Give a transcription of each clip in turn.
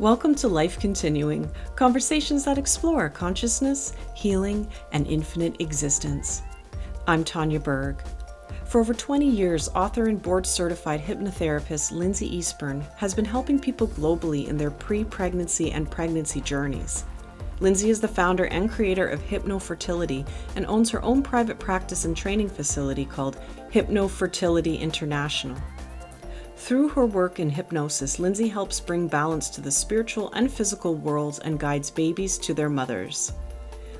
Welcome to Life Continuing, conversations that explore consciousness, healing, and infinite existence. I'm Tania Berg. For over 20 years, author and board certified hypnotherapist Lynsi Eastburn has been helping people globally in their pre pregnancy and pregnancy journeys. Lynsi is the founder and creator of Hypnofertility and owns her own private practice and training facility called Hypnofertility International. Through her work in hypnosis, Lynsi helps bring balance to the spiritual and physical worlds and guides babies to their mothers.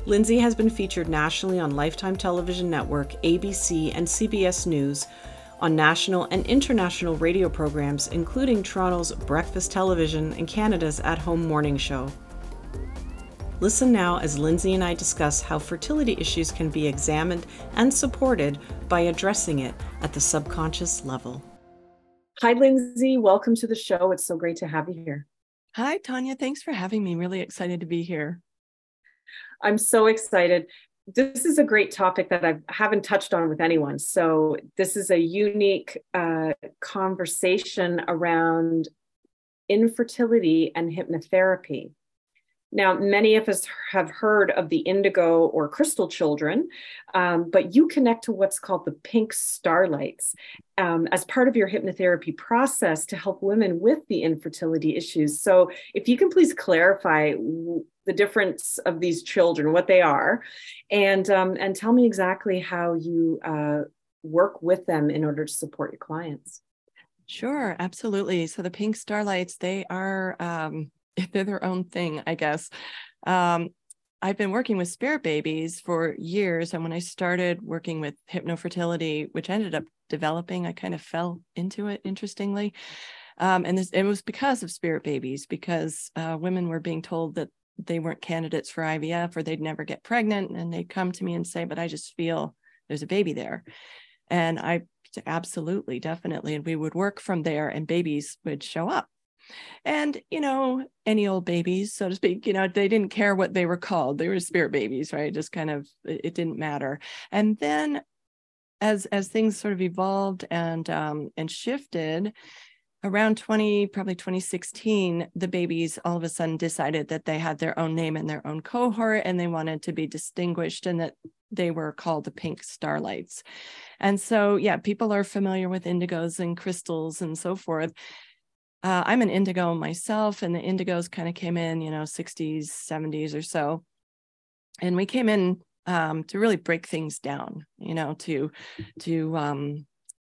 Lynsi has been featured nationally on Lifetime Television Network, ABC, and CBS News, on national and international radio programs, including Toronto's Breakfast Television and Canada's At Home Morning Show. Listen now as Lynsi and I discuss how fertility issues can be examined and supported by addressing it at the subconscious level. Hi, Lynsi. Welcome to the show. It's so great to have you here. Hi, Tania. Thanks for having me. Really excited to be here. I'm so excited. This is a great topic that I haven't touched on with anyone. So, this is a unique uh, conversation around infertility and hypnotherapy. Now, many of us have heard of the indigo or crystal children, um, but you connect to what's called the pink starlights um, as part of your hypnotherapy process to help women with the infertility issues. So, if you can please clarify the difference of these children, what they are, and um, and tell me exactly how you uh, work with them in order to support your clients. Sure, absolutely. So the pink starlights, they are um, they're their own thing, I guess. Um, I've been working with spirit babies for years. And when I started working with hypnofertility, which ended up developing, I kind of fell into it, interestingly. Um, and this, it was because of spirit babies, because uh, women were being told that they weren't candidates for IVF or they'd never get pregnant. And they'd come to me and say, But I just feel there's a baby there. And I absolutely, definitely. And we would work from there, and babies would show up and, you know, any old babies, so to speak, you know, they didn't care what they were called. They were spirit babies, right? Just kind of, it didn't matter. And then as as things sort of evolved and um, and shifted around 20 probably 2016 the babies all of a sudden decided that they had their own name and their own cohort and they wanted to be distinguished and that they were called the pink starlights and so yeah people are familiar with indigos and crystals and so forth uh, I'm an indigo myself, and the indigos kind of came in, you know, 60s, 70s or so. And we came in um, to really break things down, you know, to to um,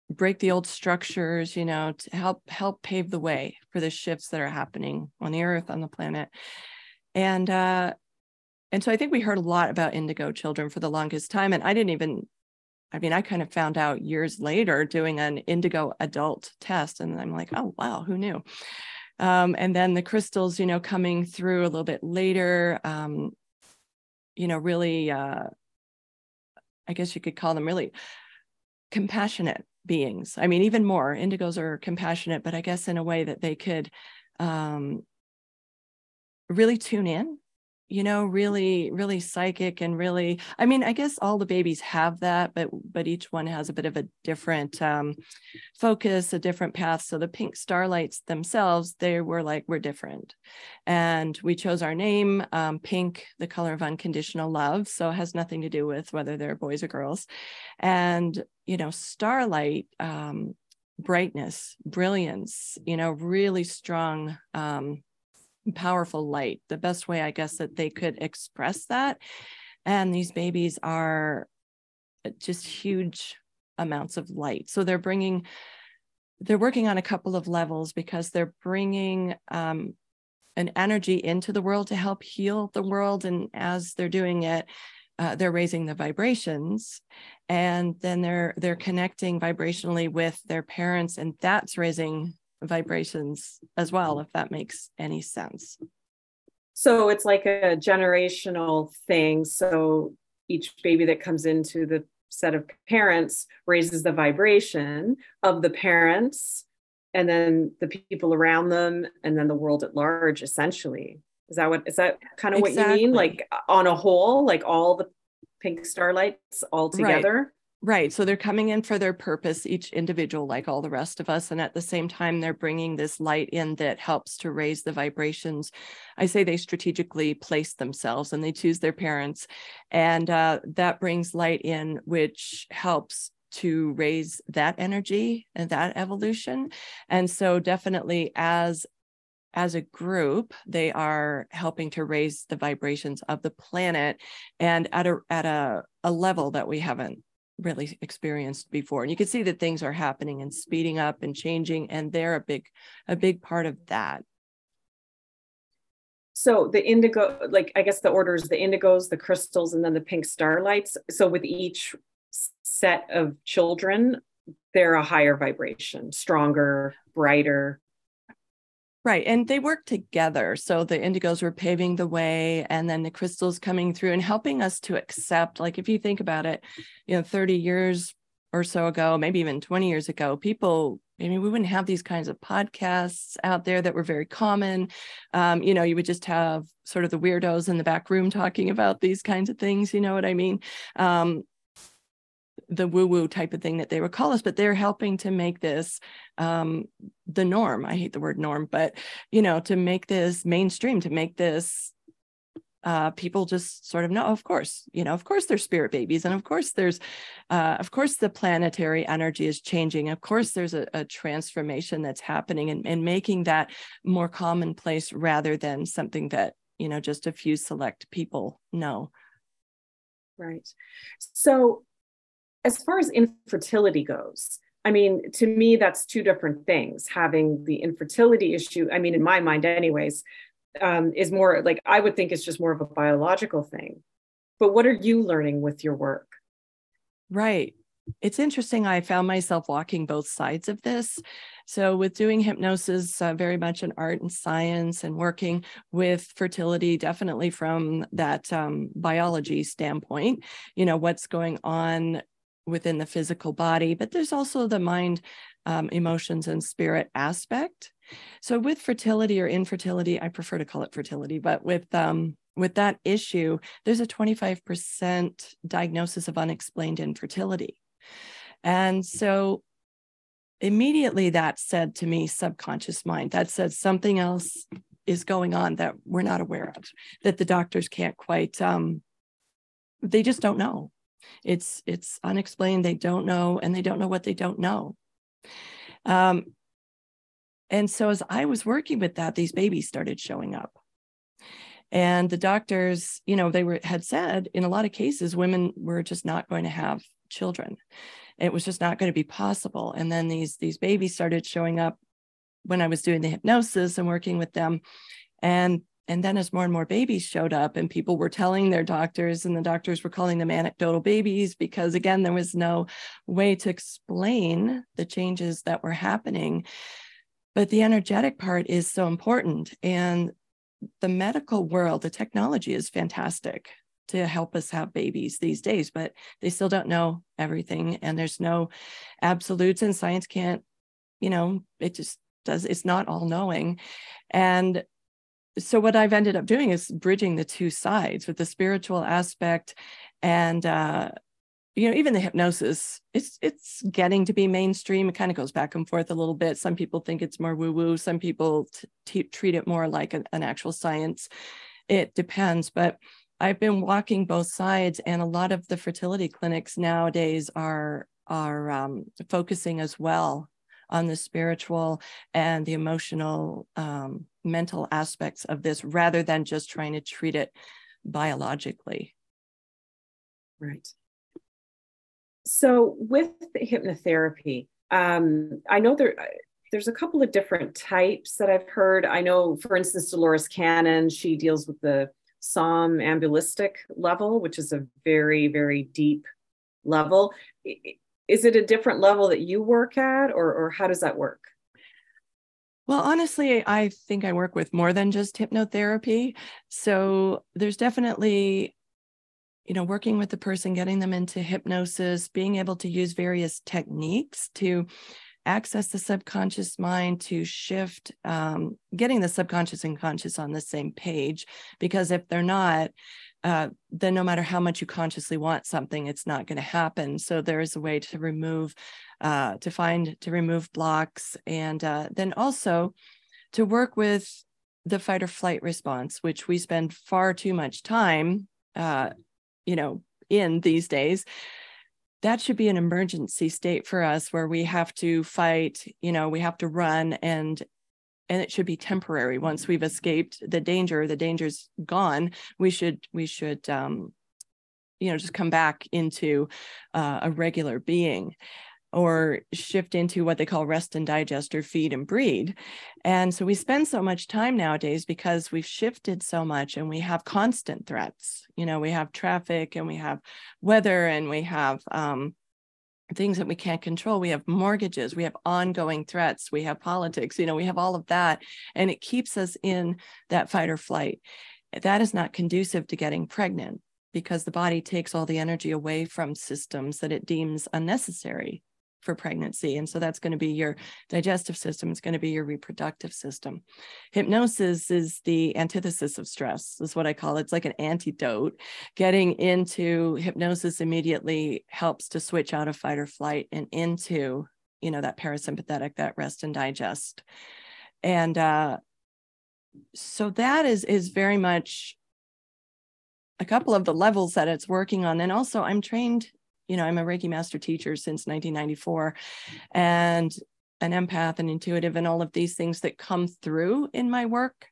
break the old structures, you know, to help help pave the way for the shifts that are happening on the earth, on the planet. And uh, and so I think we heard a lot about indigo children for the longest time, and I didn't even I mean, I kind of found out years later doing an indigo adult test, and I'm like, oh, wow, who knew? Um, and then the crystals, you know, coming through a little bit later, um, you know, really, uh, I guess you could call them really compassionate beings. I mean, even more, indigos are compassionate, but I guess in a way that they could um, really tune in you know really really psychic and really i mean i guess all the babies have that but but each one has a bit of a different um, focus a different path. So the pink starlights themselves they were like we're different. And we chose our name um, pink the color of unconditional love. So it has nothing to do with whether they're boys or girls. And you know starlight um, brightness brilliance you know really strong um, powerful light, the best way, I guess, that they could express that. And these babies are just huge amounts of light. So they're bringing, they're working on a couple of levels because they're bringing um, an energy into the world to help heal the world. And as they're doing it, uh, they're raising the vibrations and then they're they're connecting vibrationally with their parents and that's raising vibrations as well, if that makes any sense. So it's like a generational thing. So each baby that comes into the set of parents raises the vibration of the parents and then the people around them and then the world at large essentially is that what is that kind of exactly. what you mean like uh, on a whole like all the pink starlights all together Right. So they're coming in for their purpose, each individual, like all the rest of us. And at the same time, they're bringing this light in that helps to raise the vibrations. I say they strategically place themselves and they choose their parents. And uh, that brings light in, which helps to raise that energy and that evolution. And so, definitely, as as a group they are helping to raise the vibrations of the planet and at a at a, a level that we haven't really experienced before and you can see that things are happening and speeding up and changing and they're a big a big part of that. So the indigo like i guess the orders the indigos the crystals and then the pink starlights. So with each set of children they're a higher vibration stronger brighter Right. And they work together. So the indigos were paving the way and then the crystals coming through and helping us to accept. Like if you think about it, you know, 30 years or so ago, maybe even 20 years ago, people, I mean, we wouldn't have these kinds of podcasts out there that were very common. Um, you know, you would just have sort of the weirdos in the back room talking about these kinds of things. You know what I mean? Um, the woo woo type of thing that they would call us, but they're helping to make this um, the norm. I hate the word norm, but you know, to make this mainstream, to make this uh, people just sort of know, of course, you know, of course there's spirit babies, and of course there's, uh, of course the planetary energy is changing. Of course there's a, a transformation that's happening, and, and making that more commonplace rather than something that you know just a few select people know. Right. So as far as infertility goes, I mean, to me, that's two different things. Having the infertility issue, I mean, in my mind, anyways, um, is more like I would think it's just more of a biological thing. But what are you learning with your work? Right. It's interesting. I found myself walking both sides of this. So, with doing hypnosis, uh, very much an art and science, and working with fertility, definitely from that um, biology standpoint, you know, what's going on within the physical body, but there's also the mind, um, emotions, and spirit aspect. So with fertility or infertility, I prefer to call it fertility, but with um, with that issue, there's a 25% diagnosis of unexplained infertility. And so immediately that said to me, subconscious mind, that said something else is going on that we're not aware of, that the doctors can't quite, um, they just don't know it's it's unexplained. They don't know and they don't know what they don't know. Um, and so as i was working with that these babies started showing up. And the doctors you know they were had said in a lot of cases women were just not going to have children. It was just not going to be possible. And then these these babies started showing up when i was doing the hypnosis and working with them. And and then as more and more babies showed up and people were telling their doctors and the doctors were calling them anecdotal babies because again there was no way to explain the changes that were happening. But the energetic part is so important. And the medical world the technology is fantastic to help us have babies these days but they still don't know everything. And there's no absolutes and science can't you know it just does it's not all knowing. And so what I've ended up doing is bridging the two sides with the spiritual aspect and uh, you know even the hypnosis. It's it's getting to be mainstream. It kind of goes back and forth a little bit. Some people think it's more woo woo some people t- treat it more like an, an actual science. It depends but i've been walking both sides and a lot of the fertility clinics nowadays are are um, focusing as well on the spiritual and the emotional um, mental aspects of this rather than just trying to treat it biologically. Right. So with hypnotherapy, um, I know there there's a couple of different types that I've heard. I know, for instance, Dolores Cannon, she deals with the somnambulistic level, which is a very, very deep level. Is it a different level that you work at, or, or how does that work? Well, honestly, I think I work with more than just hypnotherapy. So there's definitely, you know, working with the person, getting them into hypnosis, being able to use various techniques to access the subconscious mind to shift um, getting the subconscious and conscious on the same page because if they're not uh, then no matter how much you consciously want something it's not going to happen. So there is a way to remove uh, to find to remove blocks and uh, then also to work with the fight or flight response which we spend far too much time uh, you know in these days. That should be an emergency state for us where we have to fight you know we have to run and and it should be temporary once we've escaped the danger the danger's gone we should we should um you know just come back into uh, a regular being or shift into what they call rest and digest or feed and breed. And so we spend so much time nowadays because we've shifted so much and we have constant threats. You know, we have traffic and we have weather and we have um, things that we can't control. We have mortgages, we have ongoing threats, we have politics, you know, we have all of that. And it keeps us in that fight or flight. That is not conducive to getting pregnant because the body takes all the energy away from systems that it deems unnecessary for pregnancy. And so that's going to be your digestive system, it's going to be your reproductive system. Hypnosis is the antithesis of stress, is what I call it. It's like an antidote. Getting into hypnosis immediately helps to switch out of fight or flight and into, you know, that parasympathetic, that rest and digest. And uh, so that is is very much a couple of the levels that it's working on. And also I'm trained you know, I'm a Reiki master teacher since 1994 and an empath and intuitive and all of these things that come through in my work.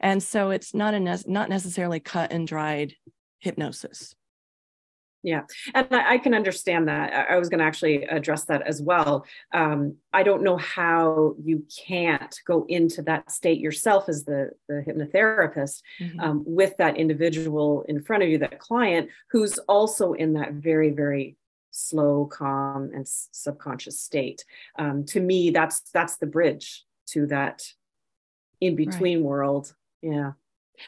And so it's not a ne- not necessarily cut and dried hypnosis. Yeah, and I, I, can understand that. I was going to actually address that as well. Um, I don't know how you can't go into that state yourself as the, the hypnotherapist mm-hmm. um, with that individual in front of you, that client who's also in that very, very slow, calm, and subconscious state. Um, to me, that's that's the bridge to that in between right. world. Yeah.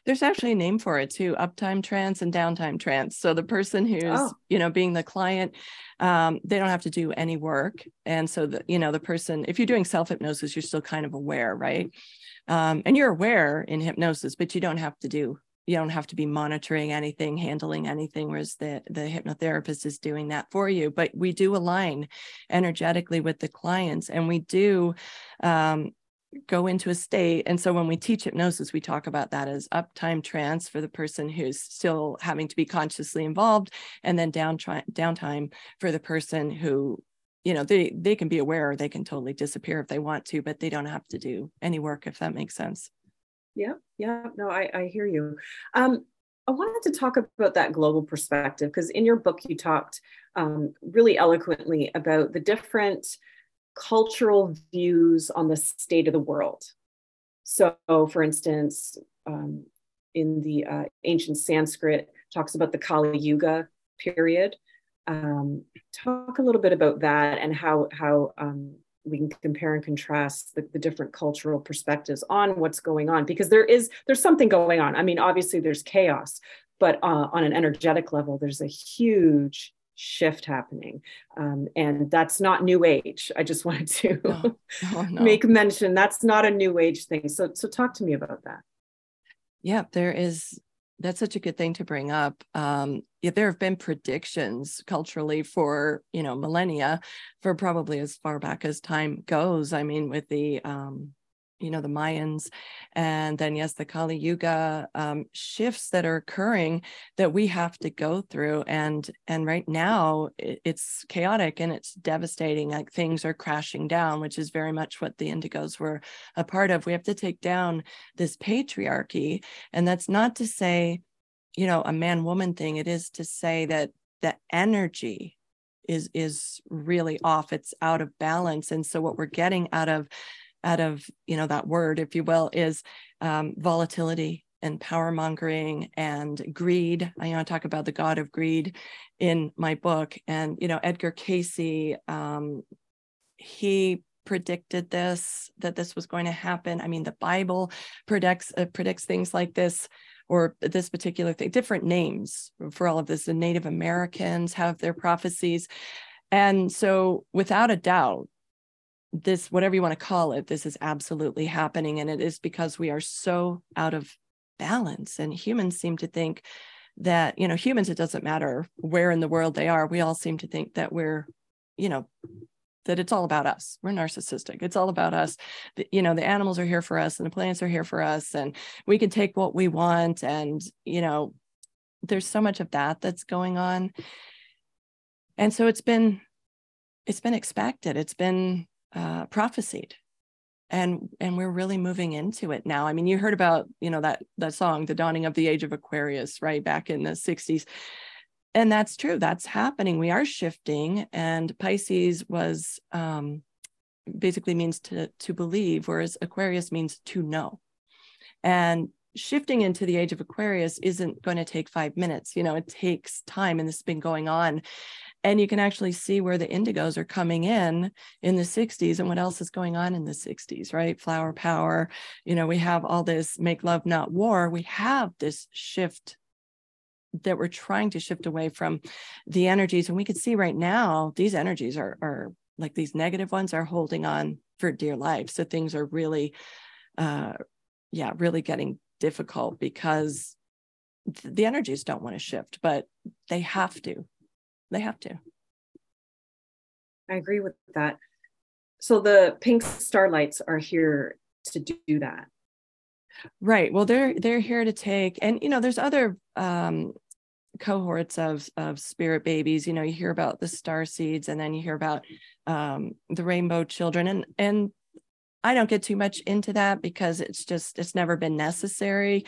There's actually a name for it too, uptime trance and downtime trance. So the person who's, oh. you know, being the client, um, they don't have to do any work. And so the, you know, the person, if you're doing self-hypnosis, you're still kind of aware, right? Um, and you're aware in hypnosis, but you don't have to do you don't have to be monitoring anything handling anything whereas the the hypnotherapist is doing that for you but we do align energetically with the clients and we do um, go into a state. And so when we teach hypnosis, we talk about that as uptime trance for the person who's still having to be consciously involved, and then down downtime for the person who, you know, they they can be aware or they can totally disappear if they want to, but they don't have to do any work if that makes sense. Yeah, yeah, no, I, I hear you. Um, I wanted to talk about that global perspective because in your book you talked um, really eloquently about the different cultural views on the state of the world. So, for instance, um, in the uh, ancient Sanskrit, talks about the Kali Yuga period. Um, talk a little bit about that and how how um, we can compare and contrast the, the, different cultural perspectives on what's going on because there is there's something going on. I mean, obviously there's chaos, but uh, on an energetic level, there's a huge shift happening. Um, and that's not new age. I just wanted to no. Oh, no. make mention that's not a new age thing. So, so talk to me about that. Yeah, there is. That's such a good thing to bring up. Um, yeah, there have been predictions culturally for you know millennia, for probably as far back as time goes. I mean, with the um, you know the mayans and then yes the kali yuga um, shifts that are occurring that we have to go through and and right now it, it's chaotic and it's devastating like things are crashing down which is very much what the indigos were a part of. We have to take down this patriarchy and that's not to say you know a man woman thing. It is to say that the energy is is really off. It's out of balance. And so what we're getting out of out of you know that word if you will is um, volatility and power mongering and greed. I you know talk about the god of greed in my book. And you know edgar Cayce, um, he predicted this that this was going to happen. I mean the bible predicts uh, predicts things like this or this particular thing. Different names for all of this. The native americans have their prophecies. And so without a doubt this whatever you want to call it this is absolutely happening and it is because we are so out of balance and humans seem to think that you know humans it doesn't matter where in the world they are we all seem to think that we're you know that it's all about us. We're narcissistic. It's all about us. The, you know the animals are here for us and the plants are here for us and we can take what we want and you know there's so much of that that's going on. And so it's been it's been expected. It's been uh, prophesied. And and we're really moving into it now. I mean you heard about you know that that song the dawning of the age of aquarius right back in the 60s and that's true. That's happening. We are shifting. And pisces was um basically means to to believe whereas aquarius means to know. And shifting into the age of aquarius isn't going to take 5 minutes you know it takes time and this has been going on. And you can actually see where the indigos are coming in in the 60s and what else is going on in the 60s right? Flower power you know we have all this make love not war. We have this shift that we're trying to shift away from the energies. And we can see right now these energies are are like these negative ones are holding on for dear life. So things are really uh yeah really getting difficult because the energies don't want to shift but they have to they have to. I agree with that. So the pink starlights are here to do that. Right. Well, they're they're here to take, and you know, there's other um, cohorts of of spirit babies. You know, you hear about the star seeds, and then you hear about um, the rainbow children, and and I don't get too much into that because it's just it's never been necessary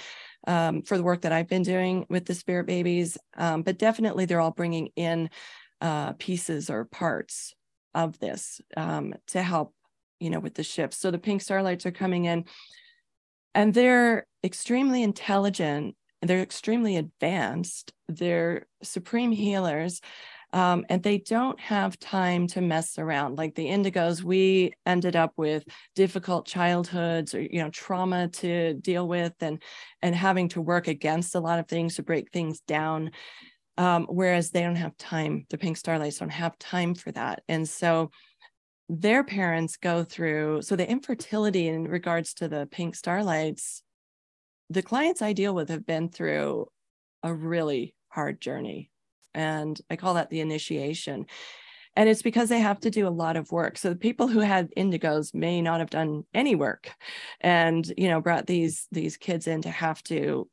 um, for the work that I've been doing with the spirit babies. Um, but definitely, they're all bringing in uh, pieces or parts of this um, to help, you know, with the shift. So the pink starlights are coming in, and they're extremely intelligent. They're extremely advanced. They're supreme healers. Um, and they don't have time to mess around. Like the indigos we ended up with difficult childhoods or you know trauma to deal with and and having to work against a lot of things to break things down um, whereas they don't have time the pink starlights don't have time for that. And so their parents go through so the infertility in regards to the pink starlights the clients i deal with have been through a really hard journey and I call that the initiation. And it's because they have to do a lot of work. So the people who had indigos may not have done any work and, you know, brought these these kids in to have to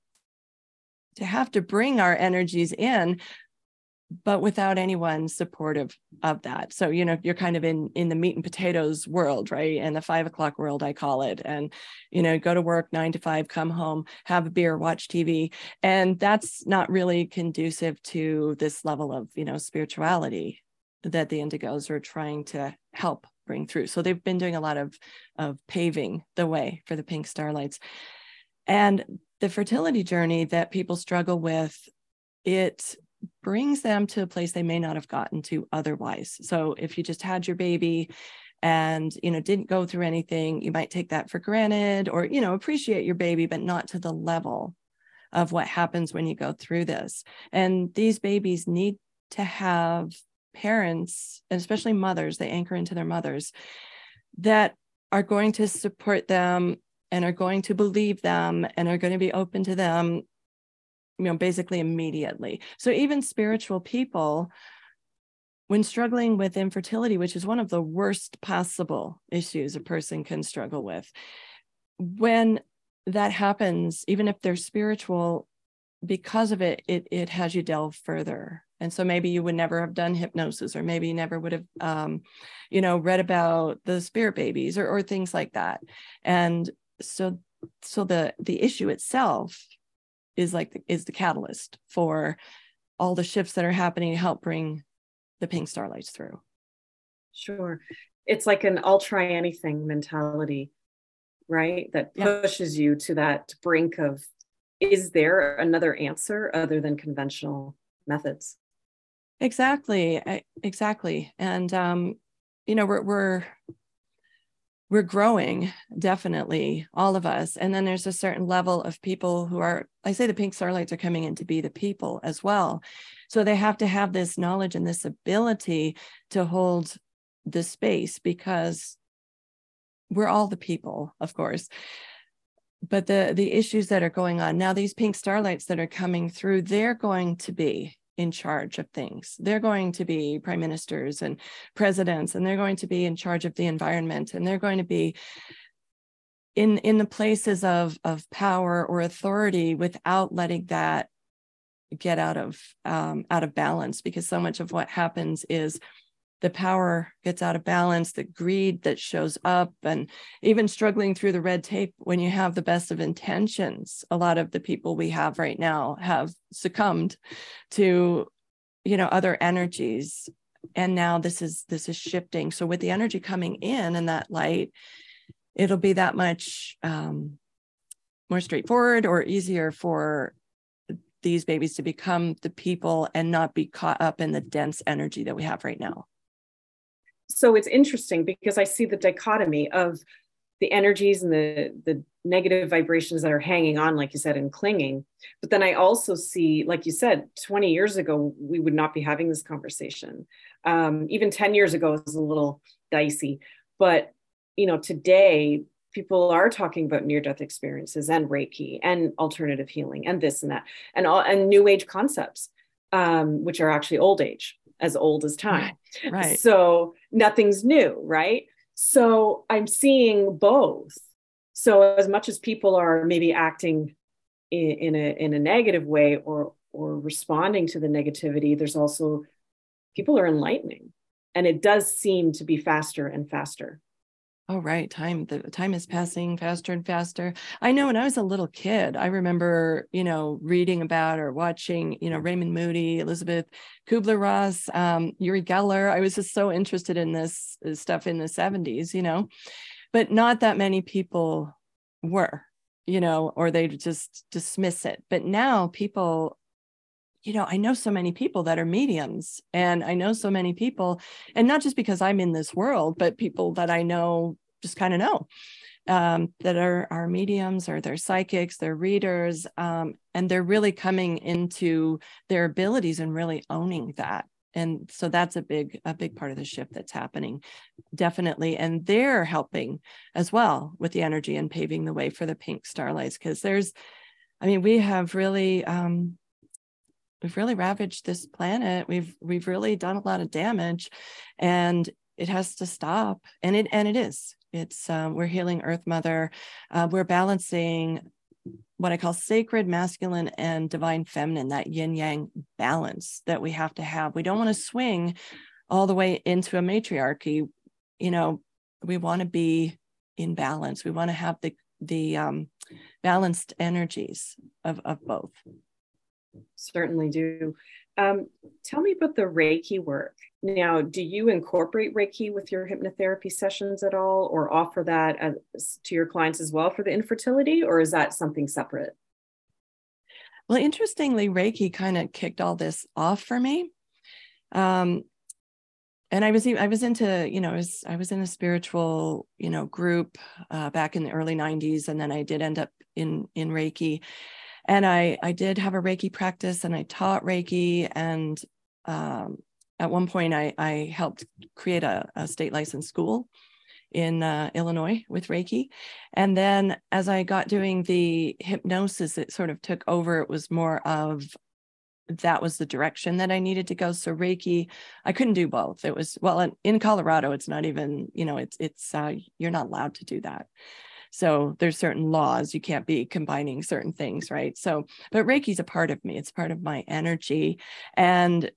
to have to bring our energies in but without anyone supportive of that. So you know you're kind of in in the meat and potatoes world right and the five o'clock world i call it and you know go to work nine to five come home have a beer watch tv and that's not really conducive to this level of you know spirituality that the indigos are trying to help bring through. So they've been doing a lot of of paving the way for the pink starlights. And the fertility journey that people struggle with it brings them to a place they may not have gotten to otherwise. So if you just had your baby and you know didn't go through anything, you might take that for granted or you know appreciate your baby but not to the level of what happens when you go through this. And these babies need to have parents, and especially mothers, they anchor into their mothers that are going to support them and are going to believe them and are going to be open to them you know basically immediately. So even spiritual people when struggling with infertility which is one of the worst possible issues a person can struggle with when that happens even if they're spiritual because of it it it has you delve further. And so maybe you would never have done hypnosis or maybe you never would have um, you know read about the spirit babies or, or things like that. And so so the the issue itself is like is the catalyst for all the shifts that are happening to help bring the pink starlights through. Sure. It's like an i'll try anything mentality right? That yeah. pushes you to that brink of is there another answer other than conventional methods? Exactly. Exactly. And um you know we're we're we're growing definitely all of us and then there's a certain level of people who are i say the pink starlights are coming in to be the people as well so they have to have this knowledge and this ability to hold the space because we're all the people, of course. But the the issues that are going on now, these pink starlights that are coming through, they're going to be in charge of things. They're going to be prime ministers and presidents, and they're going to be in charge of the environment, and they're going to be in in the places of of power or authority without letting that get out of um, out of balance. Because so much of what happens is the power gets out of balance, the greed that shows up, and even struggling through the red tape when you have the best of intentions. A lot of the people we have right now have succumbed to, you know, other energies. And now this is this is shifting. So with the energy coming in and that light, it'll be that much um, more straightforward or easier for these babies to become the people and not be caught up in the dense energy that we have right now so it's interesting because I see the dichotomy of the energies and the the negative vibrations that are hanging on, like you said, and clinging. But then I also see, like you said, 20 years ago, we would not be having this conversation. Um, even 10 years ago was a little dicey. But you know, today people are talking about near-death experiences and Reiki and alternative healing and this and that and all and new age concepts, um, which are actually old age as old as time. Right. right. So nothing's new, right? So I'm seeing both. So as much as people are maybe acting in, in a in a negative way or or responding to the negativity, there's also people are enlightening. And it does seem to be faster and faster. Oh, right. Time, the time is passing faster and faster. I know when I was a little kid, I remember, you know, reading about or watching, you know, Raymond Moody, Elizabeth Kubler Ross, um, Uri Geller. I was just so interested in this uh, stuff in the 70s, you know, but not that many people were, you know, or they just dismiss it. But now people you know, I know so many people that are mediums, and I know so many people, and not just because I'm in this world, but people that I know just kind of know um, that are, are mediums or they're psychics, they're readers, um, and they're really coming into their abilities and really owning that. And so that's a big, a big part of the shift that's happening, definitely. And they're helping as well with the energy and paving the way for the pink starlights because there's, I mean, we have really um, we've really ravaged this planet. We've we've really done a lot of damage and it has to stop. And it and it is. It's um, we're healing earth mother. Uh, we're balancing what i call sacred masculine and divine feminine that yin yang balance that we have to have. We don't want to swing all the way into a matriarchy. You know we want to be in balance. We want to have the the um, balanced energies of of both Certainly do. Um, tell me about the Reiki work. Now, do you incorporate Reiki with your hypnotherapy sessions at all, or offer that as, to your clients as well for the infertility, or is that something separate? Well, interestingly, Reiki kind of kicked all this off for me. Um, and I was I was into you know I was I was in a spiritual you know group uh, back in the early '90s, and then I did end up in in Reiki, and I I did have a Reiki practice and I taught Reiki and um, at one point I I helped create a, a state license school in uh, Illinois with Reiki. And then as I got doing the hypnosis, it sort of took over. It was more of that was the direction that I needed to go. So Reiki, I couldn't do both. It was well in, in Colorado, it's not even, you know, it's it's uh, you're not allowed to do that. So there's certain laws you can't be combining certain things, right? So, but Reiki's a part of me. It's part of my energy, and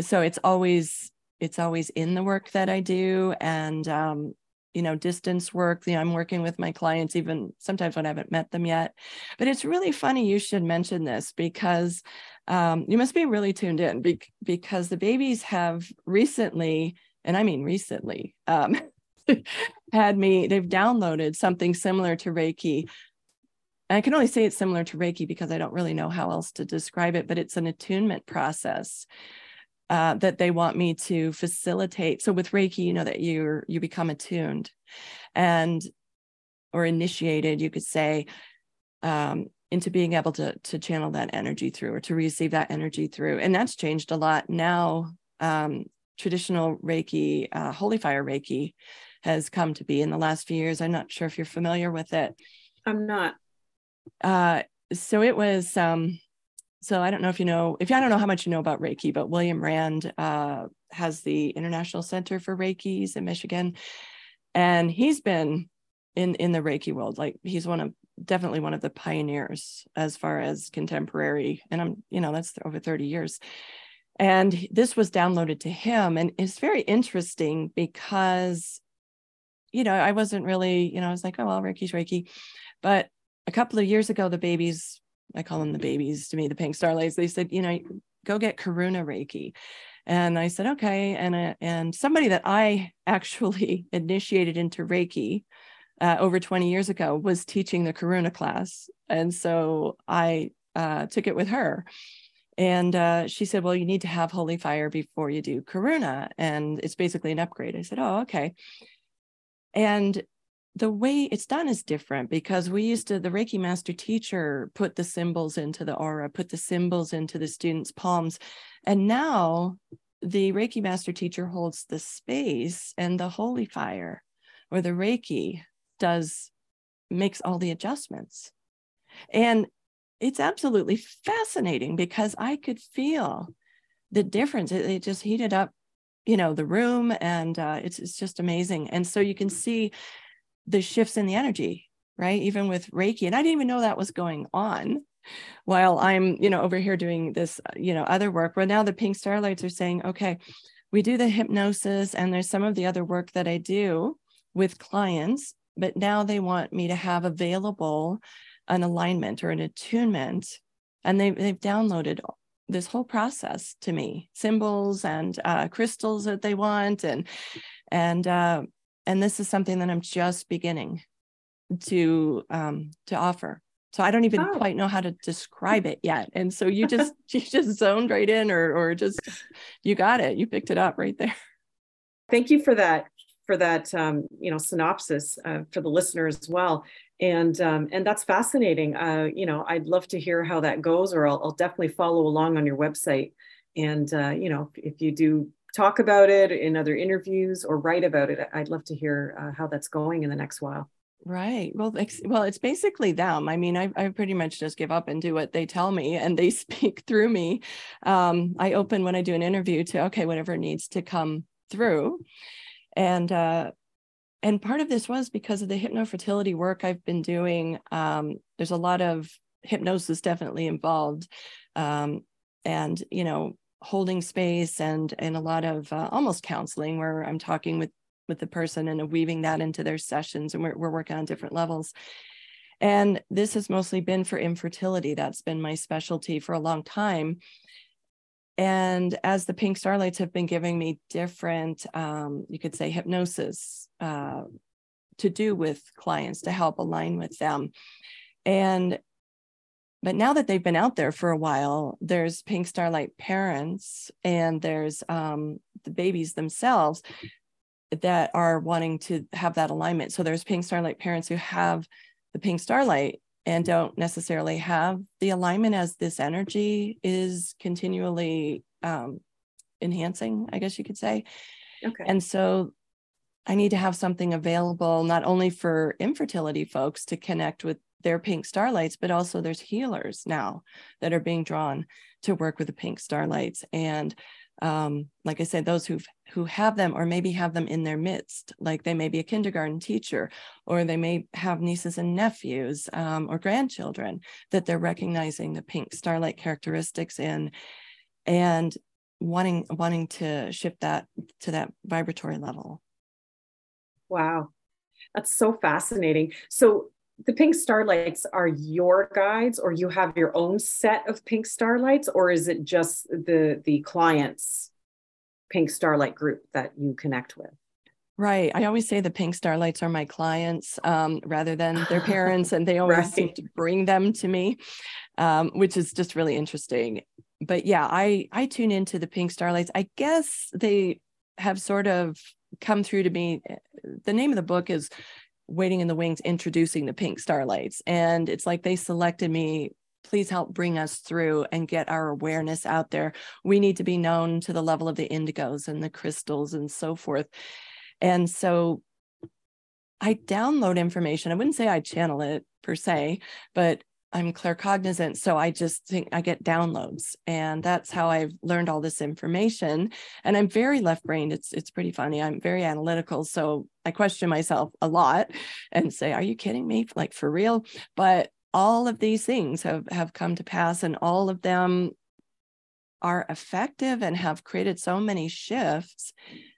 so it's always it's always in the work that I do, and um, you know distance work you know i'm working with my clients even sometimes when i haven't met them yet but it's really funny you should mention this because um, you must be really tuned in be- because the babies have recently and i mean recently um, had me, they've downloaded something similar to Reiki. I can only say it's similar to Reiki because I don't really know how else to describe it, but it's an attunement process uh, that they want me to facilitate. So with Reiki, you know that you're you become attuned and or initiated, you could say, um, into being able to to channel that energy through or to receive that energy through. And that's changed a lot now. Um, traditional Reiki, uh, holy fire Reiki, has come to be in the last few years. I'm not sure if you're familiar with it. I'm not. Uh, so it was um, so I don't know if you know if I don't know how much you know about Reiki, but William Rand uh, has the International Center for Reiki's in Michigan, and he's been in in the Reiki world. Like he's one of definitely one of the pioneers as far as contemporary, and I'm you know that's over 30 years. And this was downloaded to him, and it's very interesting because, you know, I wasn't really, you know, I was like, oh well, Reiki's Reiki, but a couple of years ago, the babies I call them the babies to me, the pink starlights. They said, you know, go get Karuna Reiki. And I said, okay. And, uh, and somebody that I actually initiated into Reiki uh, over 20 years ago was teaching the Karuna class. And so I uh, took it with her. And uh, she said, well, you need to have holy fire before you do Karuna. And it's basically an upgrade. I said, oh, okay. And the way it's done is different because we used to the reiki master teacher put the symbols into the aura put the symbols into the students palms and now the reiki master teacher holds the space and the holy fire or the reiki does makes all the adjustments and it's absolutely fascinating because i could feel the difference it, it just heated up you know the room and uh, it's, it's just amazing and so you can see the shifts in the energy, right? Even with Reiki. And I didn't even know that was going on while I'm, you know, over here doing this, uh, you know, other work. But now the pink starlights are saying, okay, we do the hypnosis and there's some of the other work that I do with clients, but now they want me to have available an alignment or an attunement. And they, they've downloaded this whole process to me symbols and uh, crystals that they want and and uh, and this is something that i'm just beginning to um to offer so i don't even oh. quite know how to describe it yet and so you just you just zoned right in or or just you got it you picked it up right there thank you for that for that um, you know synopsis uh, for the listener as well and um, and that's fascinating uh, you know i'd love to hear how that goes or i'll, I'll definitely follow along on your website and uh, you know if you do talk about it in other interviews or write about it. I'd love to hear uh, how that's going in the next while. Right. Well, it's, well, it's basically them. I mean, I, I pretty much just give up and do what they tell me, and they speak through me. Um, I open when I do an interview to okay, whatever needs to come through, and uh, and part of this was because of the hypnofertility work I've been doing. Um, there's a lot of hypnosis definitely involved, um, and you know, holding space and and a lot of uh, almost counseling where I'm talking with with the person and weaving that into their sessions and we're, we're working on different levels and this has mostly been for infertility that's been my specialty for a long time and as the pink starlights have been giving me different um, you could say hypnosis uh, to do with clients to help align with them and but now that they've been out there for a while, there's Pink Starlight parents and there's um, the babies themselves that are wanting to have that alignment. So there's Pink Starlight parents who have the Pink Starlight and don't necessarily have the alignment as this energy is continually um, enhancing, I guess you could say. Okay. And so I need to have something available not only for infertility folks to connect with their pink starlights, but also there's healers now that are being drawn to work with the pink starlights. And um, like I said, those who who have them or maybe have them in their midst, like they may be a kindergarten teacher, or they may have nieces and nephews um, or grandchildren that they're recognizing the pink starlight characteristics in, and wanting wanting to shift that to that vibratory level. Wow, that's so fascinating. So the pink starlights are your guides or you have your own set of pink starlights or is it just the the clients pink starlight group that you connect with? Right. I always say the pink starlights are my clients um, rather than their parents and they always right. seem to bring them to me um, which is just really interesting. But yeah i i tune into the pink starlights. I guess they have sort of come through to me the name of the book is waiting in the wings introducing the pink starlights. And it's like they selected me please help bring us through and get our awareness out there. We need to be known to the level of the indigos and the crystals and so forth. And so I download information. I wouldn't say I channel it per se, but I'm claircognizant. So I just think I get downloads. And that's how I've learned all this information. And I'm very left brained. It's it's pretty funny. I'm very analytical. So I question myself a lot and say, are you kidding me? Like for real? But all of these things have have come to pass and all of them are effective and have created so many shifts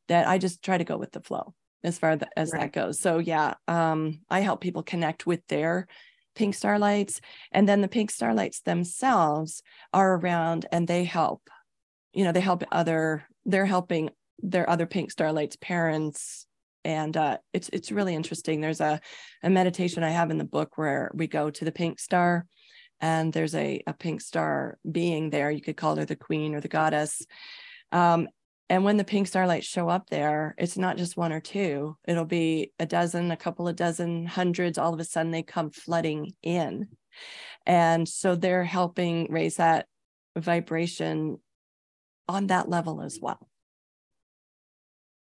that I just try to go with the flow as far as right. that goes. So yeah, um, I help people connect with their pink starlights, and then the pink starlights themselves are around and they help. You know, they help other. They're helping their other pink starlights parents and uh, it's it's really interesting. There's a a meditation I have in the book where we go to the pink star, and there's a a pink star being there. You could call her the queen or the goddess, um, and when the pink starlights show up there, it's not just one or two, it'll be a dozen, a couple of dozen, hundreds. All of a sudden, they come flooding in. And so they're helping raise that vibration on that level as well.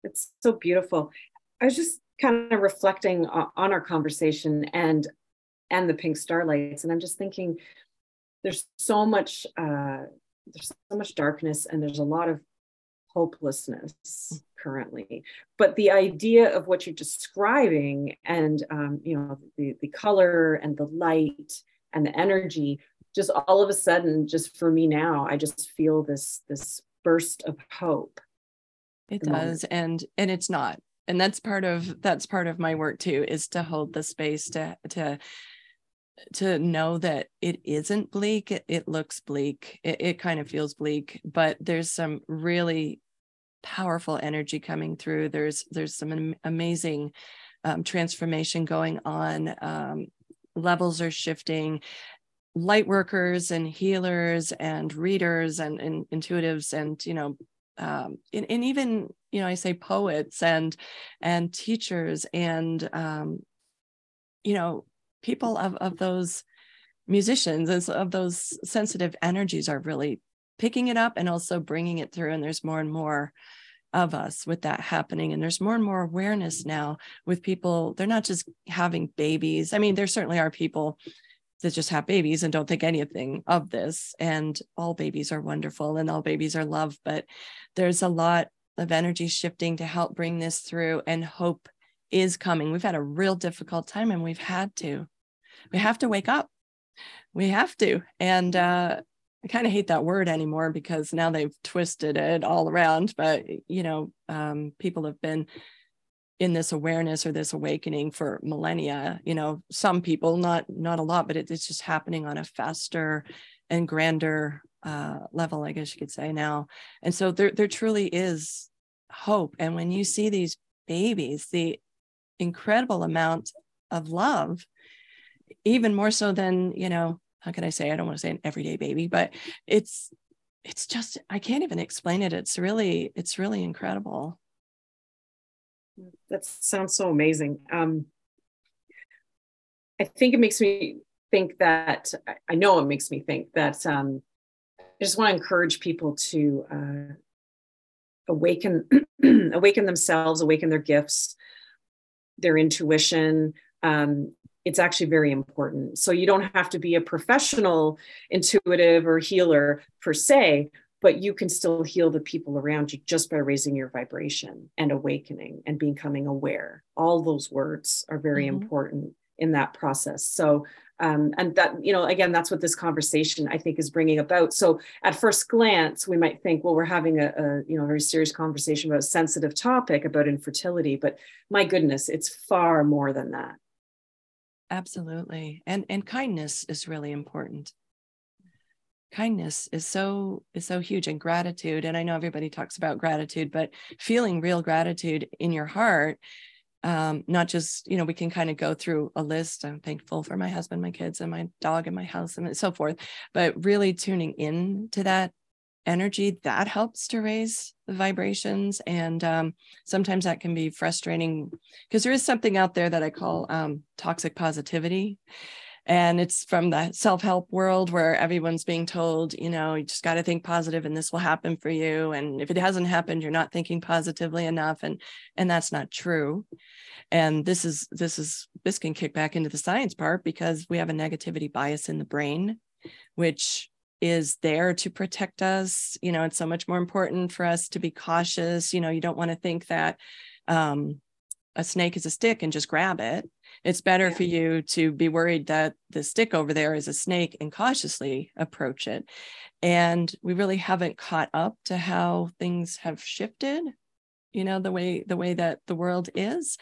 It's so beautiful. I was just kind of reflecting on our conversation and and the pink starlights and i'm just thinking there's so much uh there's so much darkness and there's a lot of hopelessness currently. But the idea of what you're describing and um, you know the, the color and the light and the energy just all of a sudden just for me now i just feel this this burst of hope. It does and and it's not. And that's part of that's part of my work too is to hold the space to to to know that it isn't bleak it, it looks bleak it, it, kind of feels bleak but there's some really powerful energy coming through. There's there's some amazing um, transformation going on. Um, levels are shifting. Light workers and healers and readers and, and intuitives and you know um, and, and, even you know i say poets and and teachers and um, you know people of, of those musicians and of those sensitive energies are really picking it up and also bringing it through. And there's more and more of us with that happening. And there's more and more awareness now with people. They're not just having babies. I mean there certainly are people that just have babies and don't think anything of this. And all babies are wonderful and all babies are loved but there's a lot of energy shifting to help bring this through and hope is coming. We've had a real difficult time and we've had to. We have to wake up. We have to. And uh, I kind of hate that word anymore because now they've twisted it all around. But, you know, um, people have been in this awareness or this awakening for millennia you know some people not not a lot but it, it's just happening on a faster and grander uh, level i guess you could say now and so there there truly is hope and when you see these babies the incredible amount of love, even more so than, you know, how can I say? I don't want to say an everyday baby, but it's, it's just, I can't even explain it. It's really, it's really incredible. That sounds so amazing. Um, I think it makes me think that, I know it makes me think that um, I just want to encourage people to uh, awaken awaken themselves awaken their gifts their intuition. Um, it's actually very important. So you don't have to be a professional intuitive or healer per se, but you can still heal the people around you just by raising your vibration and awakening and becoming aware. All those words are very mm-hmm. important in that process. So um, and that you know again that's what this conversation i think is bringing about. So at first glance we might think well we're having a, a you know very serious conversation about a sensitive topic about infertility but my goodness it's far more than that. Absolutely. And and kindness is really important. Kindness is so is so huge and gratitude and i know everybody talks about gratitude but feeling real gratitude in your heart um, not just you know we can kind of go through a list i'm thankful for my husband my kids and my dog and my house and so forth but really tuning in to that energy that helps to raise the vibrations and um, sometimes that can be frustrating because there is something out there that i call um, toxic positivity and it's from the self-help world where everyone's being told you know you just got to think positive and this will happen for you. And if it hasn't happened you're not thinking positively enough and and that's not true. And this is this is this can kick back into the science part because we have a negativity bias in the brain which is there to protect us. You know it's so much more important for us to be cautious. You know you don't want to think that um, a snake is a stick and just grab it it's better yeah. for you to be worried that the stick over there is a snake and cautiously approach it. And we really haven't caught up to how things have shifted you know the way the way that the world is.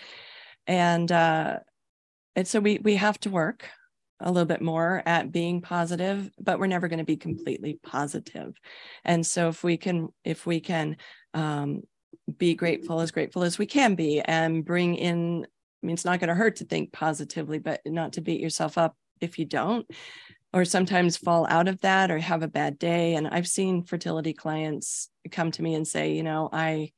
And uh and so we we have to work a little bit more at being positive but we're never going to be completely positive. And so if we can if we can um, be grateful as grateful as we can be and bring in I mean, it's not going to hurt to think positively, but not to beat yourself up if you don't, or sometimes fall out of that or have a bad day. And I've seen fertility clients come to me and say, you know, I,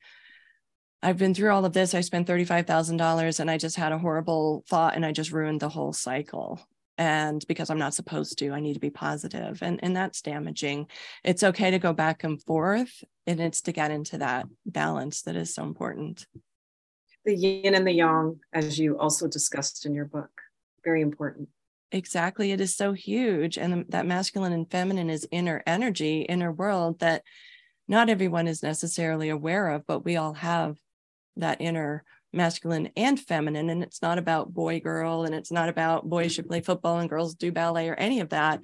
I've been through all of this. I spent $35,000 and I just had a horrible thought and I just ruined the whole cycle. And because I'm not supposed to, I need to be positive. And, and that's damaging. It's okay to go back and forth. And it's to get into that balance that is so important the yin and the yang, as you also discussed in your book. Very important. Exactly. It is so huge. And that masculine and feminine is inner energy, inner world that not everyone is necessarily aware of, but we all have that inner masculine and feminine. And it's not about boy girl, and it's not about boys should play football and girls do ballet or any of that.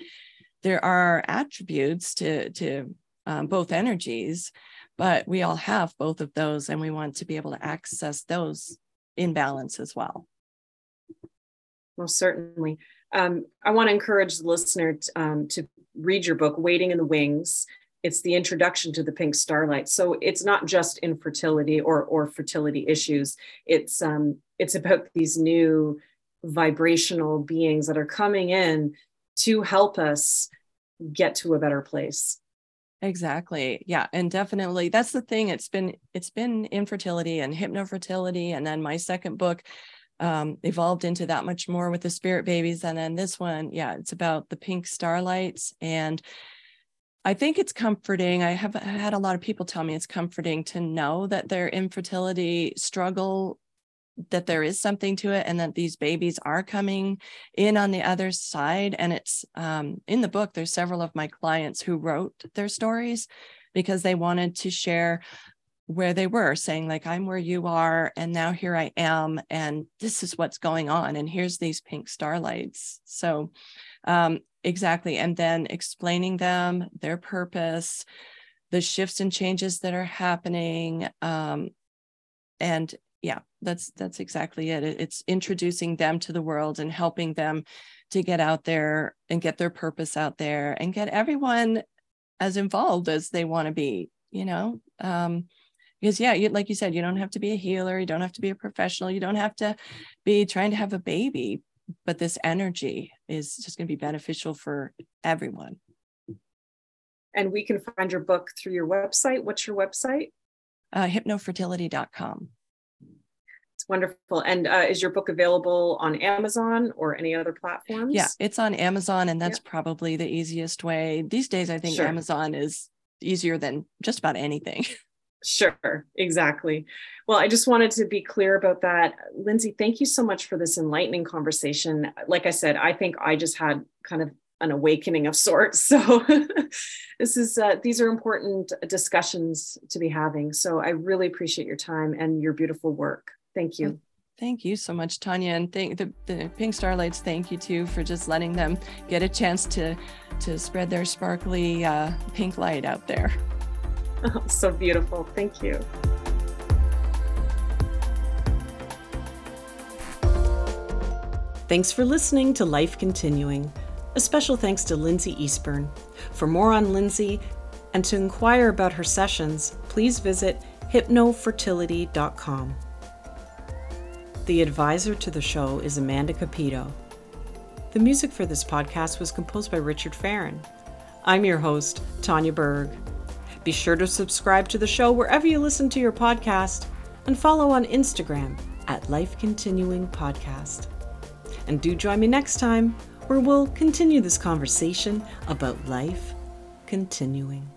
There are attributes to, to um, both energies but we all have both of those and we want to be able to access those in balance as well. Most certainly. Um, i want to encourage the listener to, um, to read your book waiting in the wings. It's the introduction to the pink starlight. So it's not just infertility or or fertility issues. It's um it's about these new vibrational beings that are coming in to help us get to a better place Exactly. Yeah. And definitely that's the thing. It's been it's been infertility and hypnofertility. And then my second book um, evolved into that much more with the spirit babies. And then this one, yeah, it's about the pink starlights. And I think it's comforting. I have had a lot of people tell me it's comforting to know that their infertility struggle that there is something to it and that these babies are coming in on the other side. And it's um, in the book there's several of my clients who wrote their stories because they wanted to share where they were saying like i'm where you are and now here i am and this is what's going on and here's these pink starlights. So um, exactly. And then explaining them their purpose the shifts and changes that are happening um, and yeah that's that's exactly it. It's introducing them to the world and helping them to get out there and get their purpose out there and get everyone as involved as they want to be you know? Um because yeah you, like you said you don't have to be a healer you don't have to be a professional you don't have to be trying to have a baby but this energy is just going to be beneficial for everyone. And we can find your book through your website. What's your website? Uh, hypnofertility.com wonderful. And uh, is your book available on Amazon or any other platforms? Yeah, it's on Amazon, and that's yeah. probably the easiest way. These days, I think sure. Amazon is easier than just about anything. Sure, exactly. Well, I just wanted to be clear about that. Lynsi, thank you so much for this enlightening conversation. Like I said, I think I just had kind of an awakening of sorts. So this is uh, these are important discussions to be having. So I really appreciate your time and your beautiful work. Thank you. Thank you so much, Tania, and thank the, the Pink Starlights. Thank you too for just letting them get a chance to to spread their sparkly uh, pink light out there. Oh, so beautiful. Thank you. Thanks for listening to Life Continuing. A special thanks to Lynsi Eastburn. For more on Lynsi and to inquire about her sessions, please visit hypnofertility.com. The advisor to the show is Amanda Cupido. The music for this podcast was composed by Richard Feren. I'm your host, Tania Berg. Be sure to subscribe to the show wherever you listen to your podcast and follow on Instagram at Life Continuing Podcast. And do join me next time where we'll continue this conversation about life continuing.